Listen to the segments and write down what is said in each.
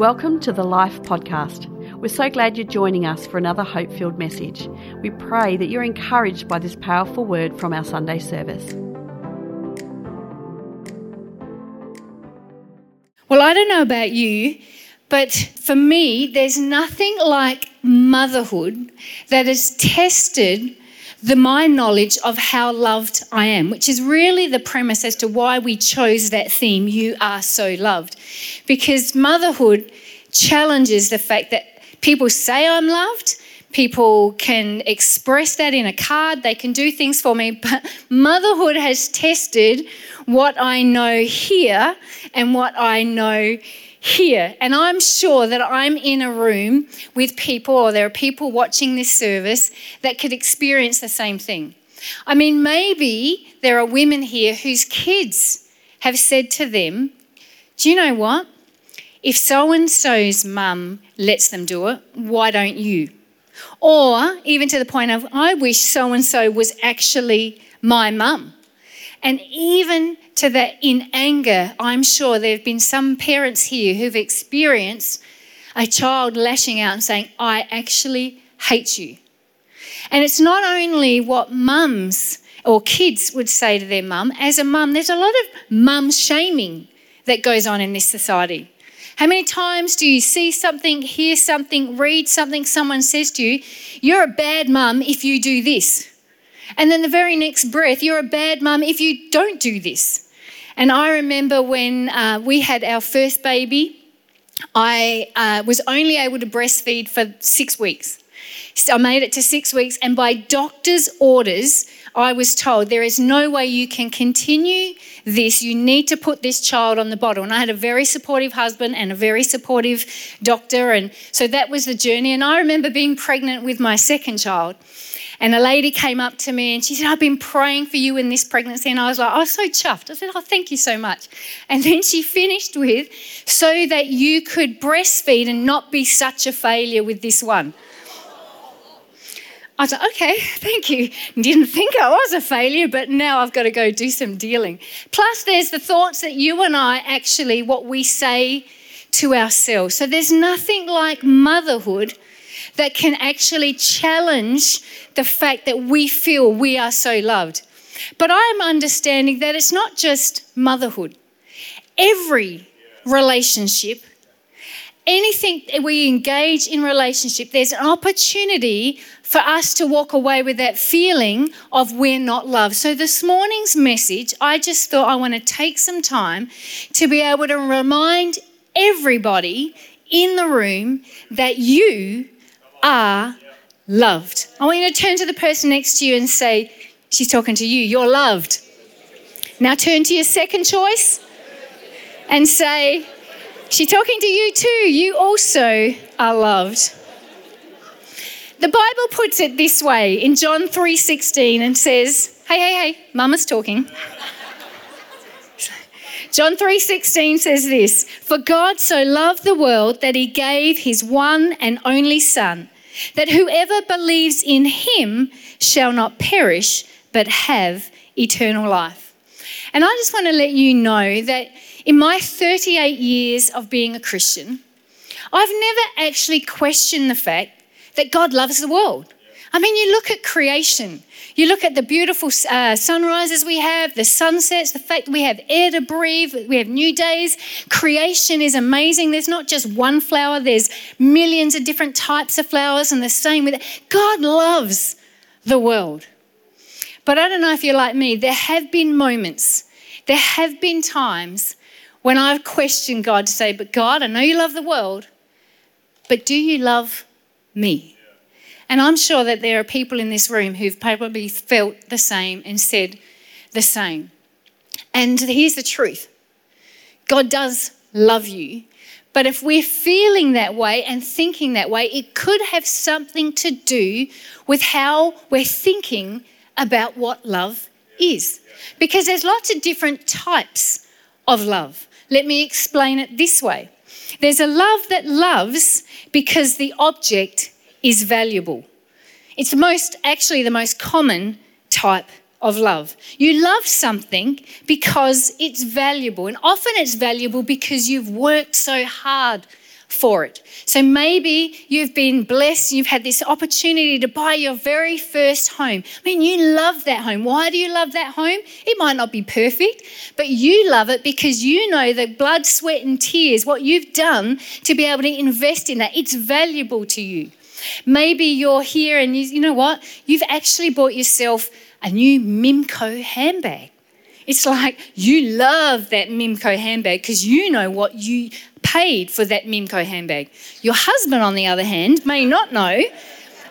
Welcome to the Life Podcast. We're so glad you're joining us for another hope filled message. We pray that you're encouraged by this powerful word from our Sunday service. Well, I don't know about you, but for me, there's nothing like motherhood that has tested the my knowledge of how loved I am, which is really the premise as to why we chose that theme, You Are So Loved. Because motherhood challenges the fact that people say I'm loved, people can express that in a card, they can do things for me, but motherhood has tested what I know here and what I know here. And I'm sure that I'm in a room with people, or there are people watching this service that could experience the same thing. I mean, maybe there are women here whose kids have said to them, Do you know what? If so and so's mum lets them do it, why don't you? Or even to the point of, I wish so and so was actually my mum. And even to that in anger, I'm sure there have been some parents here who've experienced a child lashing out and saying, I actually hate you. And it's not only what mums or kids would say to their mum. As a mum, there's a lot of mum shaming that goes on in this society. How many times do you see something, hear something, read something someone says to you, you're a bad mum if you do this? And then the very next breath, you're a bad mum if you don't do this. And I remember when uh, we had our first baby, I uh, was only able to breastfeed for six weeks. So I made it to six weeks, and by doctor's orders, I was told there is no way you can continue this. You need to put this child on the bottle. And I had a very supportive husband and a very supportive doctor. And so that was the journey. And I remember being pregnant with my second child. And a lady came up to me and she said, I've been praying for you in this pregnancy. And I was like, I was so chuffed. I said, Oh, thank you so much. And then she finished with, so that you could breastfeed and not be such a failure with this one. I was like, okay, thank you. Didn't think I was a failure, but now I've got to go do some dealing. Plus, there's the thoughts that you and I actually, what we say to ourselves. So there's nothing like motherhood that can actually challenge the fact that we feel we are so loved. But I am understanding that it's not just motherhood. Every relationship, anything that we engage in relationship, there's an opportunity for us to walk away with that feeling of we're not loved. So this morning's message, I just thought I want to take some time to be able to remind everybody in the room that you are loved. I want you to turn to the person next to you and say, She's talking to you, you're loved. Now turn to your second choice and say, She's talking to you too, you also are loved. The Bible puts it this way in John 3:16 and says, "Hey, hey, hey, mama's talking." John 3:16 says this, "For God so loved the world that he gave his one and only son, that whoever believes in him shall not perish but have eternal life." And I just want to let you know that in my 38 years of being a Christian, I've never actually questioned the fact that God loves the world. I mean, you look at creation, you look at the beautiful uh, sunrises we have, the sunsets, the fact that we have air to breathe, we have new days. Creation is amazing. There's not just one flower, there's millions of different types of flowers, and the same with it. God loves the world. But I don't know if you're like me, there have been moments, there have been times when I've questioned God to say, But God, I know you love the world, but do you love me? And I'm sure that there are people in this room who've probably felt the same and said the same. And here's the truth God does love you. But if we're feeling that way and thinking that way, it could have something to do with how we're thinking about what love is. Because there's lots of different types of love. Let me explain it this way there's a love that loves because the object is valuable. It's most actually the most common type of love. You love something because it's valuable, and often it's valuable because you've worked so hard for it. So maybe you've been blessed, you've had this opportunity to buy your very first home. I mean, you love that home. Why do you love that home? It might not be perfect, but you love it because you know the blood, sweat, and tears, what you've done to be able to invest in that. It's valuable to you. Maybe you're here and you, you know what? You've actually bought yourself a new Mimco handbag. It's like you love that Mimco handbag because you know what you paid for that Mimco handbag. Your husband, on the other hand, may not know,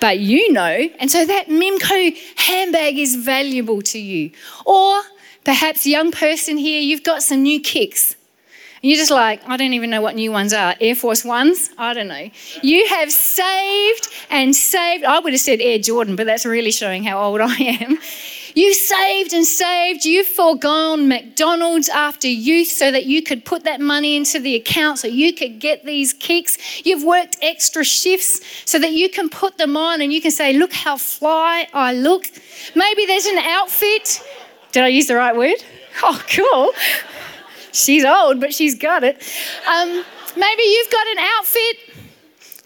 but you know. And so that Mimco handbag is valuable to you. Or perhaps, young person here, you've got some new kicks. You're just like, I don't even know what new ones are. Air Force Ones? I don't know. You have saved and saved. I would have said Air Jordan, but that's really showing how old I am. You saved and saved. You've foregone McDonald's after youth so that you could put that money into the account so you could get these kicks. You've worked extra shifts so that you can put them on and you can say, Look how fly I look. Maybe there's an outfit. Did I use the right word? Oh, cool. She's old, but she's got it. Um, maybe you've got an outfit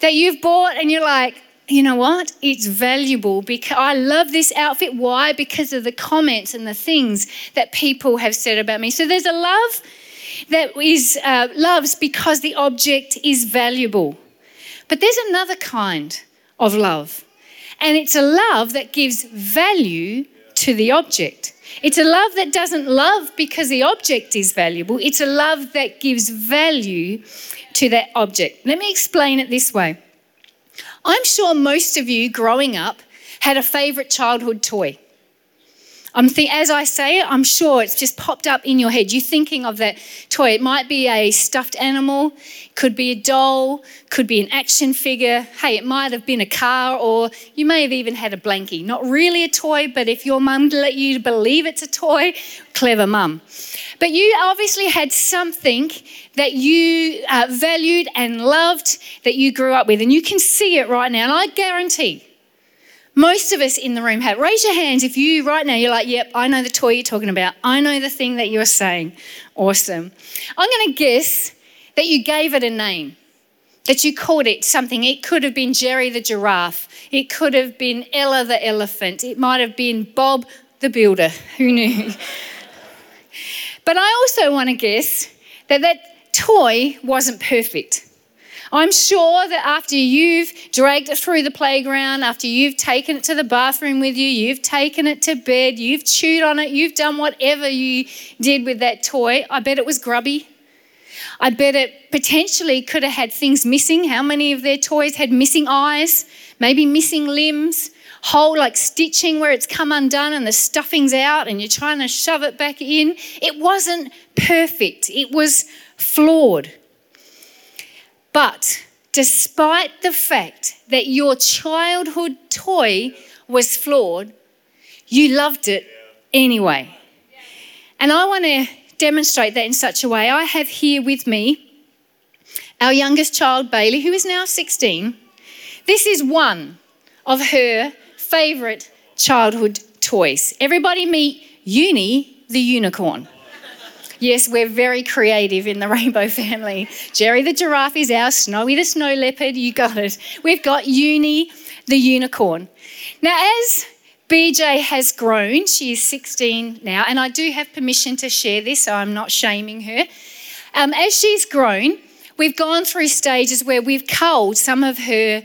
that you've bought and you're like, you know what? It's valuable because I love this outfit. Why? Because of the comments and the things that people have said about me. So there's a love that is uh, loves because the object is valuable. But there's another kind of love, and it's a love that gives value to the object. It's a love that doesn't love because the object is valuable. It's a love that gives value to that object. Let me explain it this way. I'm sure most of you growing up had a favourite childhood toy. I'm as I say it, I'm sure it's just popped up in your head. You're thinking of that toy. It might be a stuffed animal, could be a doll, could be an action figure. Hey, it might have been a car, or you may have even had a blankie. Not really a toy, but if your mum let you believe it's a toy, clever mum. But you obviously had something that you uh, valued and loved that you grew up with, and you can see it right now. And I guarantee most of us in the room have. Raise your hands if you right now you're like, yep, I know the toy you're talking about. I know the thing that you're saying. Awesome. I'm going to guess that you gave it a name, that you called it something. It could have been Jerry the giraffe, it could have been Ella the elephant, it might have been Bob the builder. Who knew? but I also want to guess that that toy wasn't perfect. I'm sure that after you've dragged it through the playground, after you've taken it to the bathroom with you, you've taken it to bed, you've chewed on it, you've done whatever you did with that toy, I bet it was grubby. I bet it potentially could have had things missing. How many of their toys had missing eyes, maybe missing limbs, whole like stitching where it's come undone and the stuffing's out and you're trying to shove it back in? It wasn't perfect, it was flawed. But despite the fact that your childhood toy was flawed, you loved it anyway. And I want to demonstrate that in such a way. I have here with me our youngest child, Bailey, who is now 16. This is one of her favourite childhood toys. Everybody meet Uni the unicorn. Yes, we're very creative in the rainbow family. Jerry the giraffe is our Snowy the snow leopard. You got it. We've got Uni the unicorn. Now, as BJ has grown, she is 16 now, and I do have permission to share this, so I'm not shaming her. Um, as she's grown, we've gone through stages where we've culled some of her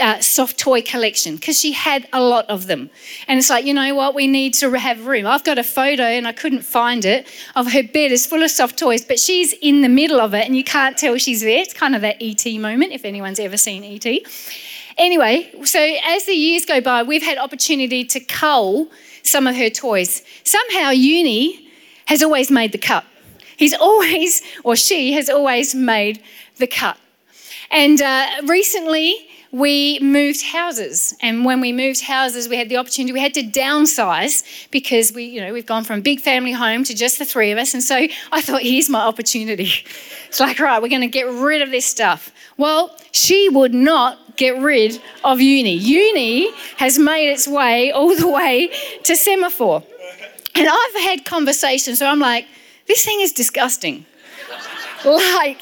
uh, soft toy collection because she had a lot of them. And it's like, you know what, we need to have room. I've got a photo and I couldn't find it of her bed is full of soft toys, but she's in the middle of it and you can't tell she's there. It's kind of that ET moment if anyone's ever seen ET. Anyway, so as the years go by, we've had opportunity to cull some of her toys. Somehow, Uni has always made the cut. He's always, or she has always made the cut. And uh, recently, we moved houses. And when we moved houses, we had the opportunity, we had to downsize because we, you know, we've gone from big family home to just the three of us. And so I thought, here's my opportunity. It's like, right, we're going to get rid of this stuff. Well, she would not get rid of uni. Uni has made its way all the way to semaphore. And I've had conversations, so I'm like, this thing is disgusting. like,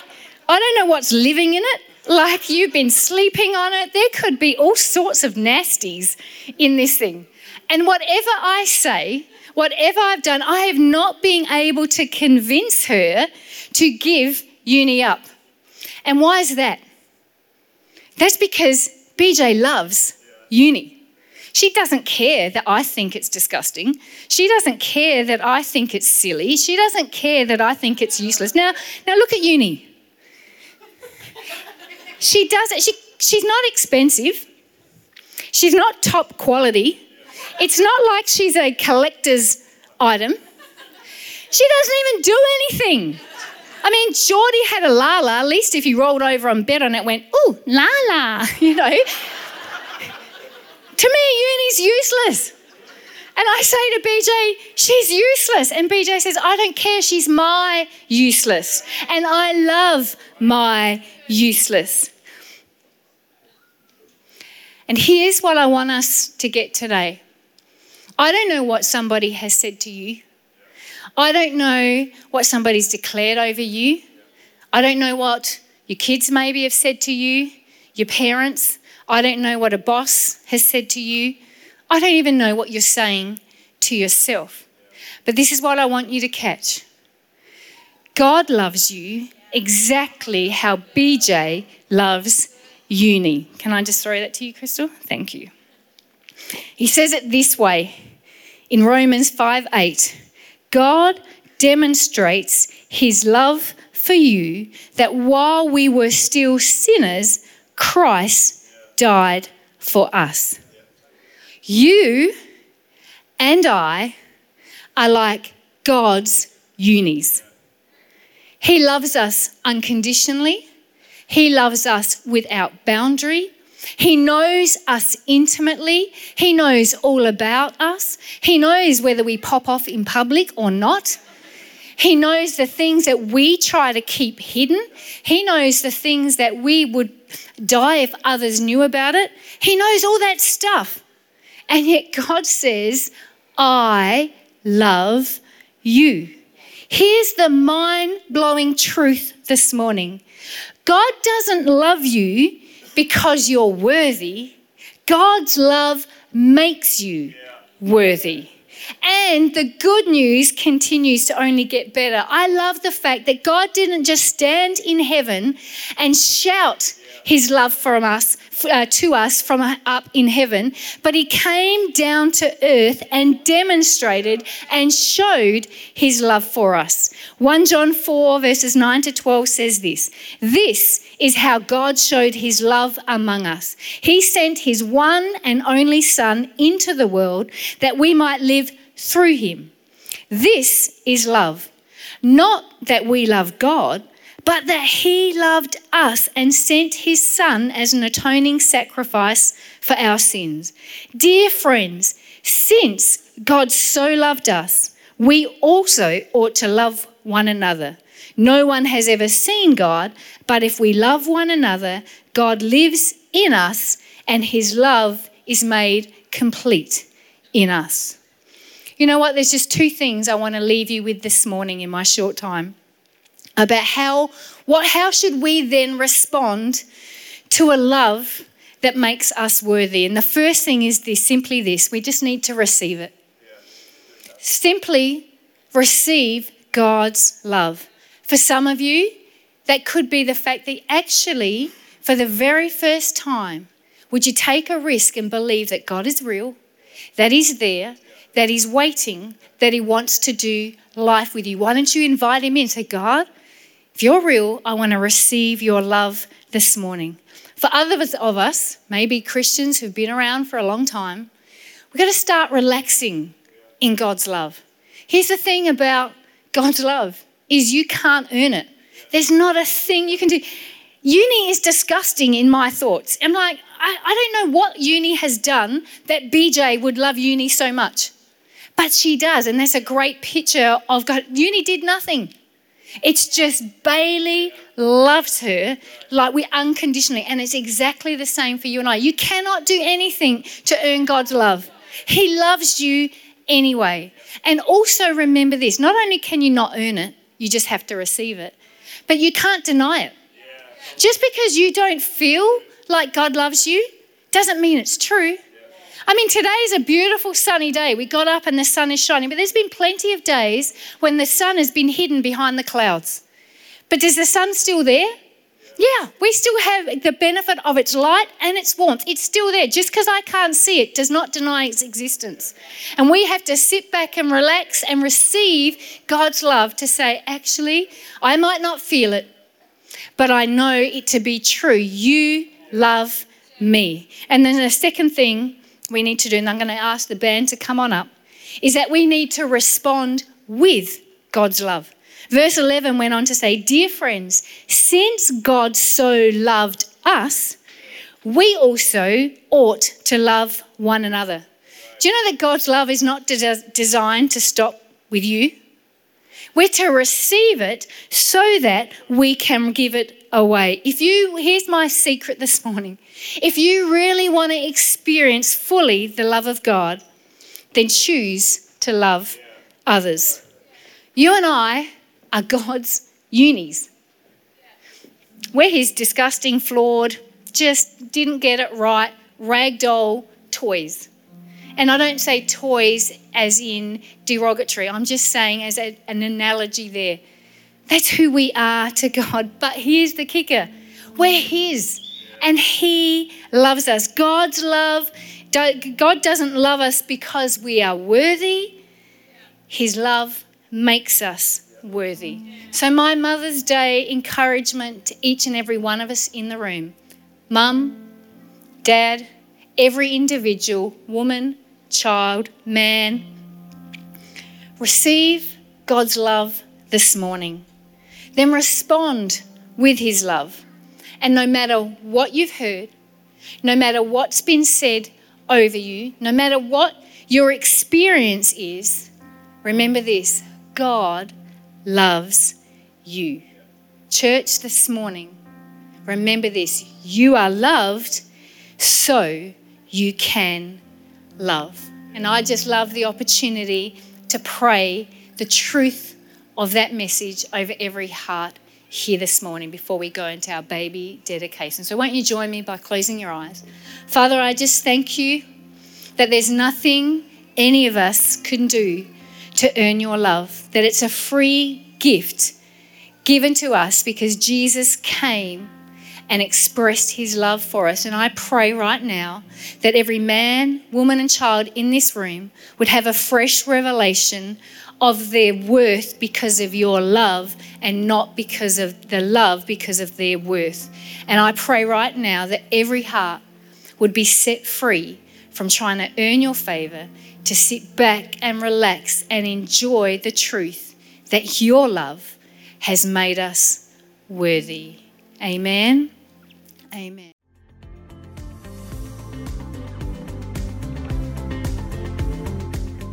I don't know what's living in it. Like you've been sleeping on it. There could be all sorts of nasties in this thing. And whatever I say, whatever I've done, I have not been able to convince her to give uni up. And why is that? That's because BJ loves uni. She doesn't care that I think it's disgusting. She doesn't care that I think it's silly. She doesn't care that I think it's useless. Now, now look at uni. She does it. She, she's not expensive. She's not top quality. It's not like she's a collector's item. She doesn't even do anything. I mean, Geordie had a Lala. At least if he rolled over on bed and it, went, "Ooh, Lala," you know. to me, uni's useless. And I say to BJ, she's useless. And BJ says, I don't care, she's my useless. And I love my useless. And here's what I want us to get today I don't know what somebody has said to you. I don't know what somebody's declared over you. I don't know what your kids maybe have said to you, your parents. I don't know what a boss has said to you. I don't even know what you're saying to yourself. But this is what I want you to catch God loves you exactly how BJ loves uni. Can I just throw that to you, Crystal? Thank you. He says it this way in Romans 5 8 God demonstrates his love for you that while we were still sinners, Christ died for us. You and I are like God's unis. He loves us unconditionally. He loves us without boundary. He knows us intimately. He knows all about us. He knows whether we pop off in public or not. He knows the things that we try to keep hidden. He knows the things that we would die if others knew about it. He knows all that stuff. And yet God says, I love you. Here's the mind blowing truth this morning God doesn't love you because you're worthy, God's love makes you worthy. And the good news continues to only get better. I love the fact that God didn't just stand in heaven and shout his love from us uh, to us from up in heaven, but he came down to earth and demonstrated and showed his love for us. 1 John 4 verses 9 to 12 says this. This is how God showed his love among us. He sent his one and only son into the world that we might live through him. This is love. Not that we love God, but that he loved us and sent his son as an atoning sacrifice for our sins. Dear friends, since God so loved us, we also ought to love one another. No one has ever seen God, but if we love one another, God lives in us and his love is made complete in us. You know what? There's just two things I want to leave you with this morning in my short time about how what how should we then respond to a love that makes us worthy. And the first thing is this simply this, we just need to receive it. Simply receive God's love. For some of you, that could be the fact that actually, for the very first time, would you take a risk and believe that God is real, that He's there, that He's waiting, that He wants to do life with you? Why don't you invite Him in? Say, God, if you're real, I want to receive your love this morning. For others of us, maybe Christians who've been around for a long time, we've got to start relaxing in God's love. Here's the thing about God's love is you can't earn it. There's not a thing you can do. Uni is disgusting in my thoughts. I'm like, I, I don't know what uni has done that BJ would love uni so much. But she does, and that's a great picture of God. Uni did nothing. It's just Bailey loves her like we unconditionally. And it's exactly the same for you and I. You cannot do anything to earn God's love. He loves you anyway. And also remember this not only can you not earn it, you just have to receive it, but you can't deny it. Just because you don't feel like God loves you doesn't mean it's true. I mean, today is a beautiful sunny day. We got up and the sun is shining, but there's been plenty of days when the sun has been hidden behind the clouds. But is the sun still there? Yeah, we still have the benefit of its light and its warmth. It's still there. Just because I can't see it does not deny its existence. And we have to sit back and relax and receive God's love to say, actually, I might not feel it, but I know it to be true. You love me. And then the second thing we need to do, and I'm going to ask the band to come on up, is that we need to respond with God's love. Verse 11 went on to say, Dear friends, since God so loved us, we also ought to love one another. Do you know that God's love is not de- designed to stop with you? We're to receive it so that we can give it away. If you, here's my secret this morning. If you really want to experience fully the love of God, then choose to love others. You and I are God's unis. We're his disgusting, flawed, just didn't get it right, ragdoll toys. And I don't say toys as in derogatory, I'm just saying as a, an analogy there. That's who we are to God. But here's the kicker we're His, and He loves us. God's love, God doesn't love us because we are worthy, His love makes us worthy. So, my Mother's Day encouragement to each and every one of us in the room Mum, Dad, every individual, woman, child, man, receive God's love this morning. Then respond with His love. And no matter what you've heard, no matter what's been said over you, no matter what your experience is, remember this God loves you. Church, this morning, remember this you are loved, so you can love. And I just love the opportunity to pray the truth of that message over every heart here this morning before we go into our baby dedication. So, won't you join me by closing your eyes? Father, I just thank you that there's nothing any of us can do to earn your love, that it's a free gift given to us because Jesus came and expressed his love for us. And I pray right now that every man, woman, and child in this room would have a fresh revelation of their worth because of your love and not because of the love because of their worth. And I pray right now that every heart would be set free from trying to earn your favor, to sit back and relax and enjoy the truth that your love has made us worthy. Amen. Amen.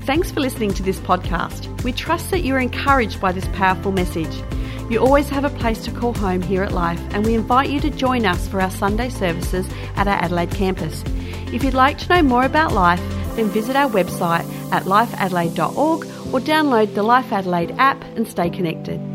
Thanks for listening to this podcast. We trust that you're encouraged by this powerful message. You always have a place to call home here at Life, and we invite you to join us for our Sunday services at our Adelaide campus. If you'd like to know more about Life, then visit our website at lifeadelaide.org or download the Life Adelaide app and stay connected.